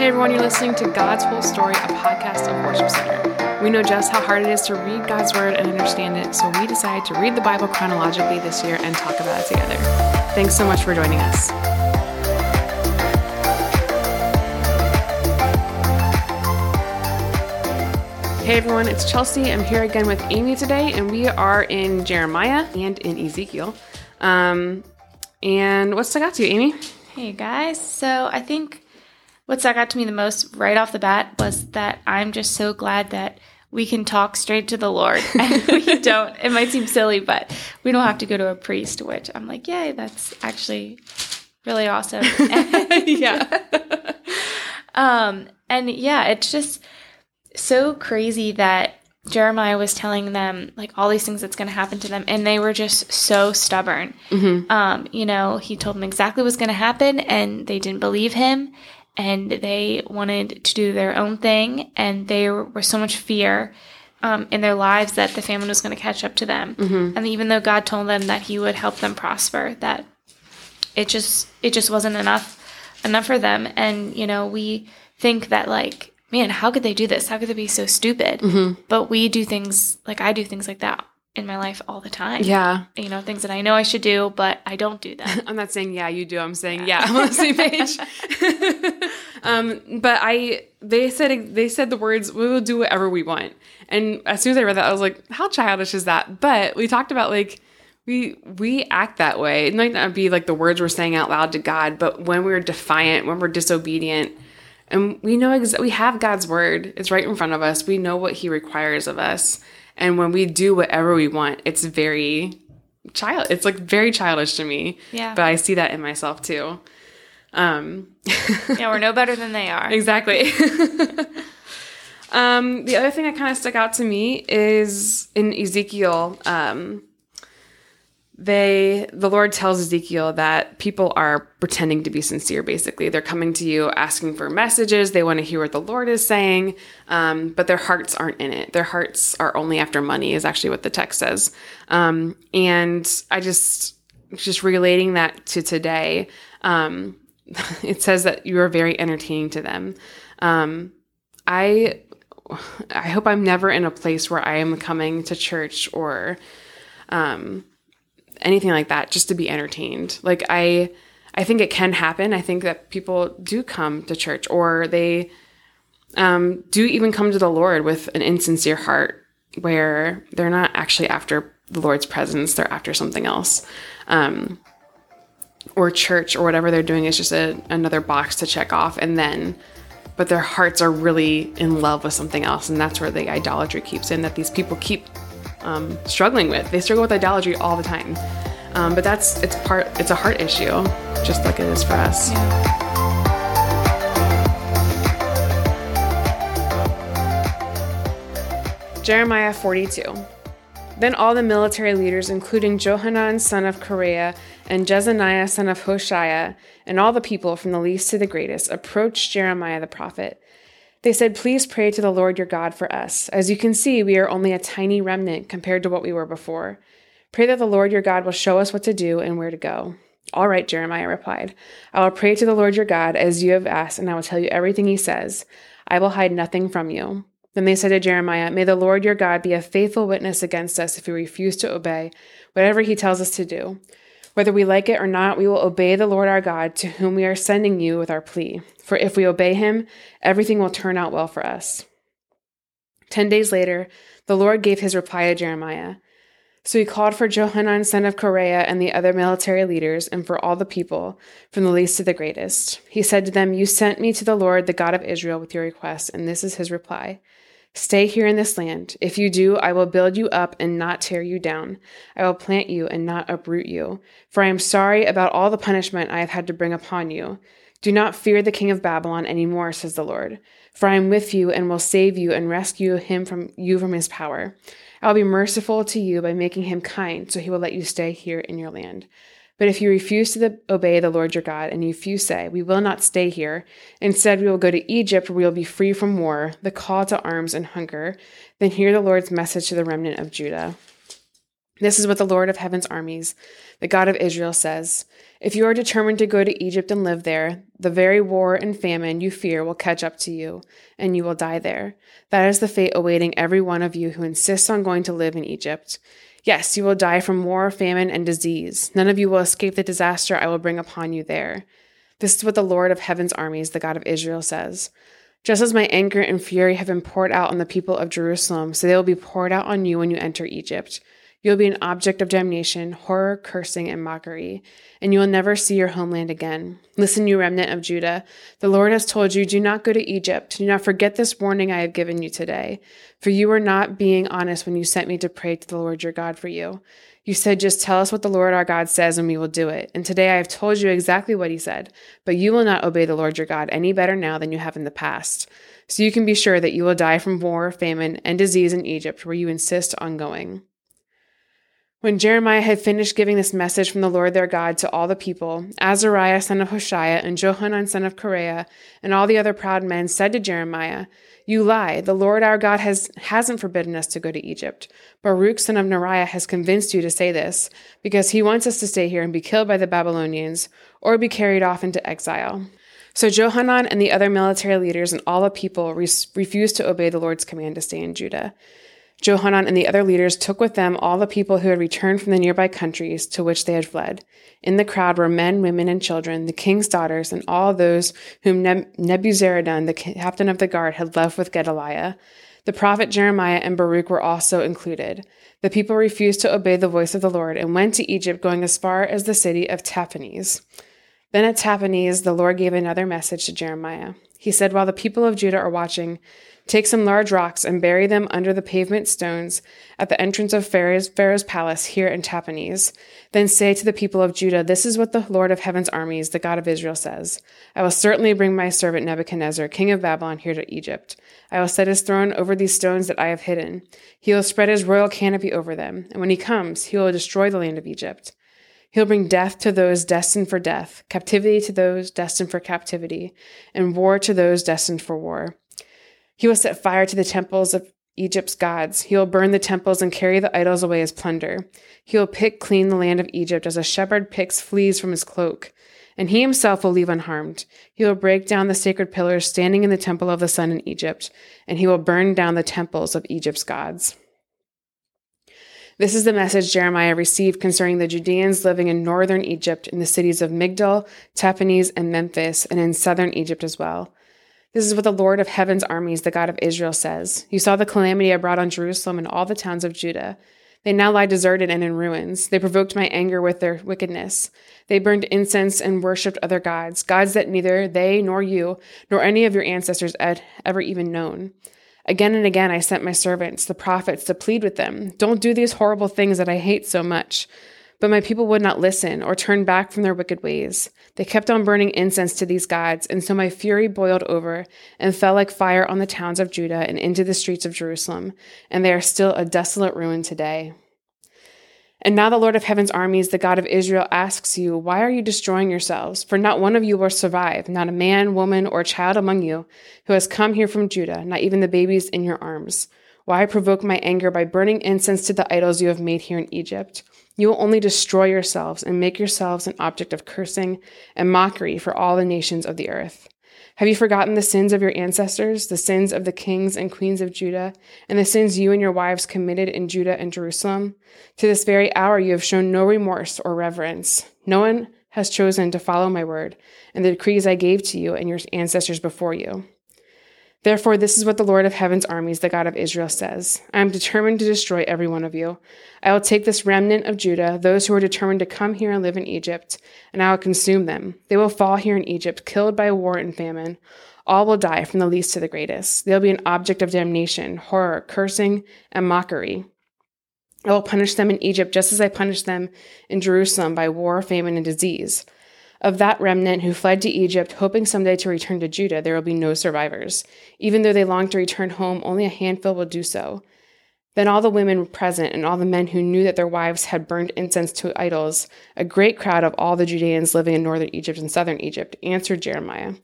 Hey everyone, you're listening to God's Whole Story, a podcast of Worship Center. We know just how hard it is to read God's Word and understand it, so we decided to read the Bible chronologically this year and talk about it together. Thanks so much for joining us. Hey everyone, it's Chelsea. I'm here again with Amy today, and we are in Jeremiah and in Ezekiel. Um, and what's stuck out to you, Amy? Hey guys. So I think what stuck out to me the most right off the bat was that I'm just so glad that we can talk straight to the Lord. And we don't, it might seem silly, but we don't have to go to a priest, which I'm like, yay, that's actually really awesome. yeah. um, and yeah, it's just so crazy that Jeremiah was telling them like all these things that's going to happen to them, and they were just so stubborn. Mm-hmm. Um, you know, he told them exactly what's going to happen, and they didn't believe him and they wanted to do their own thing and there were so much fear um, in their lives that the famine was going to catch up to them Mm-hmm. and even though god told them that he would help them prosper that it just it just wasn't enough enough for them and you know we think that like man how could they do this how could they be so stupid Mm-hmm. but we do things like i do things like that in my life all the time Yeah. you know things that i know i should do but i don't do them I'm not saying yeah, you do. I'm saying yeah, I'm on the same page. um, but I they said they said the words we will do whatever we want. And as soon as I read that, I was like, how childish is that? But we talked about like we we act that way. It might not be like the words we're saying out loud to God, but when we're defiant, when we're disobedient, and we know ex- we have God's word, it's right in front of us. We know what He requires of us, and when we do whatever we want, it's very child. It's like very childish to me. Yeah. but I see that in myself too. Um, yeah we're no better than they are exactly. um, the other thing that kind of stuck out to me is in Ezekiel. Um, they the Lord tells Ezekiel that people are pretending to be sincere. Basically, they're coming to you asking for messages. They want to hear what the Lord is saying, um, but their hearts aren't in it. Their hearts are only after money. Is actually what the text says. Um, and I just just relating that to today. Um, it says that you are very entertaining to them. Um, I I hope I'm never in a place where I am coming to church or um, anything like that just to be entertained. Like I I think it can happen. I think that people do come to church or they um, do even come to the Lord with an insincere heart where they're not actually after the Lord's presence, they're after something else. Um, or church or whatever they're doing is just a, another box to check off and then but their hearts are really in love with something else and that's where the idolatry keeps in that these people keep um, struggling with. They struggle with idolatry all the time. Um, but that's it's part it's a heart issue just like it is for us. Jeremiah 42 then all the military leaders, including Johanan son of Kareah and Jezaniah son of Hoshea, and all the people from the least to the greatest, approached Jeremiah the prophet. They said, Please pray to the Lord your God for us. As you can see, we are only a tiny remnant compared to what we were before. Pray that the Lord your God will show us what to do and where to go. All right, Jeremiah replied. I will pray to the Lord your God as you have asked, and I will tell you everything he says. I will hide nothing from you. Then they said to Jeremiah, May the Lord your God be a faithful witness against us if we refuse to obey whatever he tells us to do. Whether we like it or not, we will obey the Lord our God, to whom we are sending you with our plea. For if we obey him, everything will turn out well for us. Ten days later, the Lord gave his reply to Jeremiah. So he called for Johanan son of Kareah and the other military leaders, and for all the people, from the least to the greatest. He said to them, You sent me to the Lord, the God of Israel, with your request, and this is his reply. Stay here in this land. If you do, I will build you up and not tear you down. I will plant you and not uproot you. For I am sorry about all the punishment I have had to bring upon you. Do not fear the king of Babylon any more, says the Lord. For I am with you and will save you and rescue him from you from his power. I will be merciful to you by making him kind, so he will let you stay here in your land. But if you refuse to the, obey the Lord your God, and if you say, We will not stay here, instead we will go to Egypt where we will be free from war, the call to arms and hunger, then hear the Lord's message to the remnant of Judah. This is what the Lord of heaven's armies, the God of Israel, says If you are determined to go to Egypt and live there, the very war and famine you fear will catch up to you, and you will die there. That is the fate awaiting every one of you who insists on going to live in Egypt. Yes, you will die from war, famine, and disease. None of you will escape the disaster I will bring upon you there. This is what the Lord of heaven's armies, the God of Israel, says. Just as my anger and fury have been poured out on the people of Jerusalem, so they will be poured out on you when you enter Egypt. You will be an object of damnation, horror, cursing, and mockery, and you will never see your homeland again. Listen, you remnant of Judah. The Lord has told you, do not go to Egypt. Do not forget this warning I have given you today. For you were not being honest when you sent me to pray to the Lord your God for you. You said, just tell us what the Lord our God says and we will do it. And today I have told you exactly what he said. But you will not obey the Lord your God any better now than you have in the past. So you can be sure that you will die from war, famine, and disease in Egypt, where you insist on going. When Jeremiah had finished giving this message from the Lord their God to all the people, Azariah son of Hoshea and Johanan son of Kareah and all the other proud men said to Jeremiah, You lie. The Lord our God has, hasn't forbidden us to go to Egypt. Baruch son of Neriah has convinced you to say this, because he wants us to stay here and be killed by the Babylonians, or be carried off into exile. So Johanan and the other military leaders and all the people re- refused to obey the Lord's command to stay in Judah. Johanan and the other leaders took with them all the people who had returned from the nearby countries to which they had fled. In the crowd were men, women, and children, the king's daughters, and all those whom Nebuzaradan, the captain of the guard, had left with Gedaliah. The prophet Jeremiah and Baruch were also included. The people refused to obey the voice of the Lord and went to Egypt, going as far as the city of Tahpanhes. Then at Tahpanhes, the Lord gave another message to Jeremiah. He said, While the people of Judah are watching, Take some large rocks and bury them under the pavement stones at the entrance of Pharaoh's, Pharaoh's palace here in Tahpanhes. Then say to the people of Judah, This is what the Lord of heaven's armies, the God of Israel, says I will certainly bring my servant Nebuchadnezzar, king of Babylon, here to Egypt. I will set his throne over these stones that I have hidden. He will spread his royal canopy over them, and when he comes, he will destroy the land of Egypt. He'll bring death to those destined for death, captivity to those destined for captivity, and war to those destined for war. He will set fire to the temples of Egypt's gods. He will burn the temples and carry the idols away as plunder. He will pick clean the land of Egypt as a shepherd picks fleas from his cloak. And he himself will leave unharmed. He will break down the sacred pillars standing in the temple of the sun in Egypt, and he will burn down the temples of Egypt's gods. This is the message Jeremiah received concerning the Judeans living in northern Egypt in the cities of Migdol, Tahpanhes, and Memphis, and in southern Egypt as well. This is what the Lord of heaven's armies, the God of Israel, says. You saw the calamity I brought on Jerusalem and all the towns of Judah. They now lie deserted and in ruins. They provoked my anger with their wickedness. They burned incense and worshipped other gods, gods that neither they nor you nor any of your ancestors had ever even known. Again and again I sent my servants, the prophets, to plead with them Don't do these horrible things that I hate so much. But my people would not listen or turn back from their wicked ways. They kept on burning incense to these gods, and so my fury boiled over and fell like fire on the towns of Judah and into the streets of Jerusalem, and they are still a desolate ruin today. And now the Lord of heaven's armies, the God of Israel, asks you, Why are you destroying yourselves? For not one of you will survive, not a man, woman, or child among you who has come here from Judah, not even the babies in your arms. Why provoke my anger by burning incense to the idols you have made here in Egypt? You will only destroy yourselves and make yourselves an object of cursing and mockery for all the nations of the earth. Have you forgotten the sins of your ancestors, the sins of the kings and queens of Judah, and the sins you and your wives committed in Judah and Jerusalem? To this very hour you have shown no remorse or reverence. No one has chosen to follow my word and the decrees I gave to you and your ancestors before you. Therefore, this is what the Lord of heaven's armies, the God of Israel, says I am determined to destroy every one of you. I will take this remnant of Judah, those who are determined to come here and live in Egypt, and I will consume them. They will fall here in Egypt, killed by war and famine. All will die, from the least to the greatest. They'll be an object of damnation, horror, cursing, and mockery. I will punish them in Egypt just as I punished them in Jerusalem by war, famine, and disease. Of that remnant who fled to Egypt, hoping someday to return to Judah, there will be no survivors. Even though they long to return home, only a handful will do so. Then all the women present and all the men who knew that their wives had burned incense to idols, a great crowd of all the Judeans living in northern Egypt and southern Egypt, answered Jeremiah,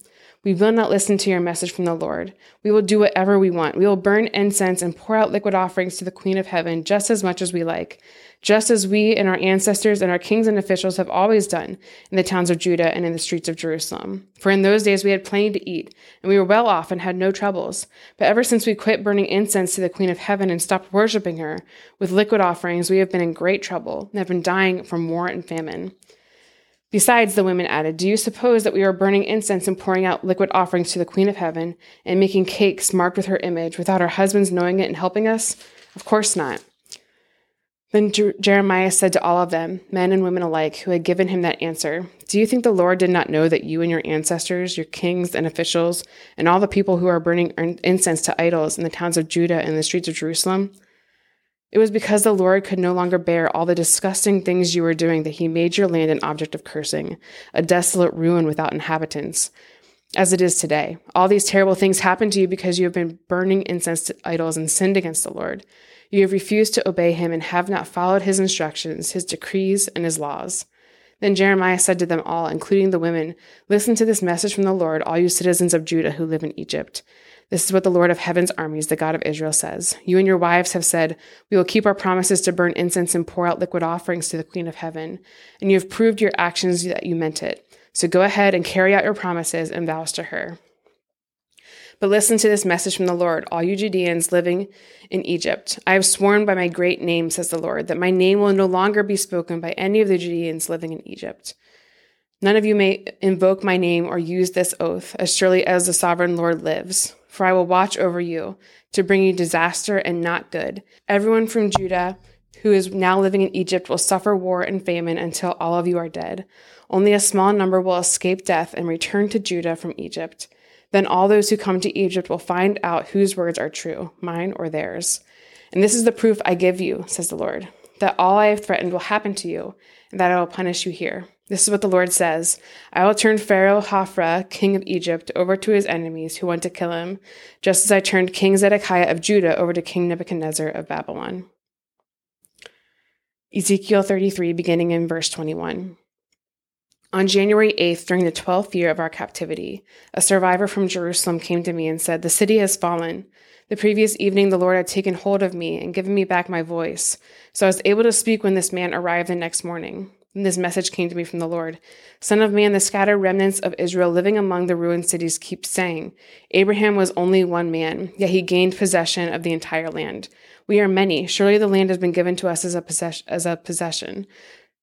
We will not listen to your message from the Lord. We will do whatever we want. We will burn incense and pour out liquid offerings to the Queen of Heaven just as much as we like just as we and our ancestors and our kings and officials have always done in the towns of Judah and in the streets of Jerusalem. For in those days we had plenty to eat, and we were well off and had no troubles. But ever since we quit burning incense to the Queen of Heaven and stopped worshiping her with liquid offerings, we have been in great trouble and have been dying from war and famine. Besides, the women added, Do you suppose that we are burning incense and pouring out liquid offerings to the Queen of Heaven and making cakes marked with her image without our husbands knowing it and helping us? Of course not. Then Jeremiah said to all of them, men and women alike, who had given him that answer, Do you think the Lord did not know that you and your ancestors, your kings and officials, and all the people who are burning incense to idols in the towns of Judah and the streets of Jerusalem? It was because the Lord could no longer bear all the disgusting things you were doing that he made your land an object of cursing, a desolate ruin without inhabitants, as it is today. All these terrible things happened to you because you have been burning incense to idols and sinned against the Lord. You have refused to obey him and have not followed his instructions, his decrees, and his laws. Then Jeremiah said to them all, including the women, Listen to this message from the Lord, all you citizens of Judah who live in Egypt. This is what the Lord of heaven's armies, the God of Israel, says. You and your wives have said, We will keep our promises to burn incense and pour out liquid offerings to the Queen of Heaven. And you have proved your actions that you meant it. So go ahead and carry out your promises and vows to her. But listen to this message from the Lord, all you Judeans living in Egypt. I have sworn by my great name, says the Lord, that my name will no longer be spoken by any of the Judeans living in Egypt. None of you may invoke my name or use this oath, as surely as the sovereign Lord lives. For I will watch over you to bring you disaster and not good. Everyone from Judah who is now living in Egypt will suffer war and famine until all of you are dead. Only a small number will escape death and return to Judah from Egypt. Then all those who come to Egypt will find out whose words are true, mine or theirs. And this is the proof I give you, says the Lord, that all I have threatened will happen to you, and that I will punish you here. This is what the Lord says I will turn Pharaoh Hophra, king of Egypt, over to his enemies who want to kill him, just as I turned King Zedekiah of Judah over to King Nebuchadnezzar of Babylon. Ezekiel 33, beginning in verse 21. On January 8th, during the 12th year of our captivity, a survivor from Jerusalem came to me and said, The city has fallen. The previous evening, the Lord had taken hold of me and given me back my voice, so I was able to speak when this man arrived the next morning. This message came to me from the Lord Son of man, the scattered remnants of Israel living among the ruined cities keep saying, Abraham was only one man, yet he gained possession of the entire land. We are many. Surely the land has been given to us as a, possess- as a possession.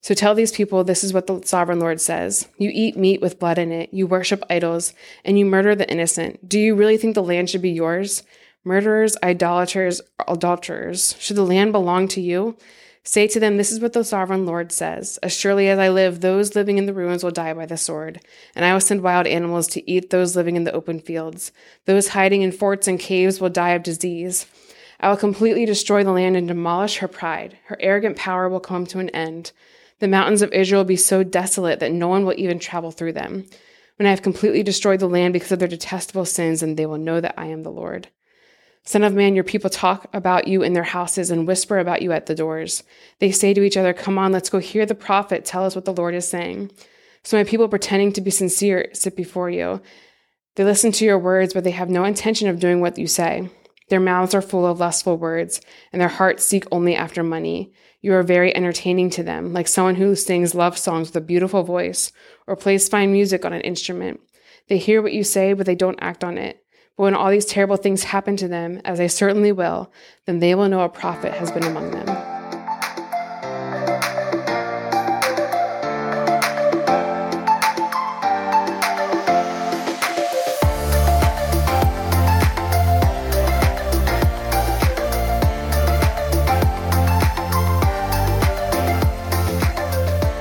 So tell these people this is what the sovereign Lord says You eat meat with blood in it, you worship idols, and you murder the innocent. Do you really think the land should be yours? Murderers, idolaters, adulterers, should the land belong to you? Say to them, This is what the sovereign Lord says As surely as I live, those living in the ruins will die by the sword, and I will send wild animals to eat those living in the open fields. Those hiding in forts and caves will die of disease. I will completely destroy the land and demolish her pride. Her arrogant power will come to an end. The mountains of Israel will be so desolate that no one will even travel through them. When I have completely destroyed the land because of their detestable sins, and they will know that I am the Lord. Son of man, your people talk about you in their houses and whisper about you at the doors. They say to each other, Come on, let's go hear the prophet tell us what the Lord is saying. So my people, pretending to be sincere, sit before you. They listen to your words, but they have no intention of doing what you say. Their mouths are full of lustful words, and their hearts seek only after money. You are very entertaining to them, like someone who sings love songs with a beautiful voice or plays fine music on an instrument. They hear what you say, but they don't act on it. But when all these terrible things happen to them, as they certainly will, then they will know a prophet has been among them.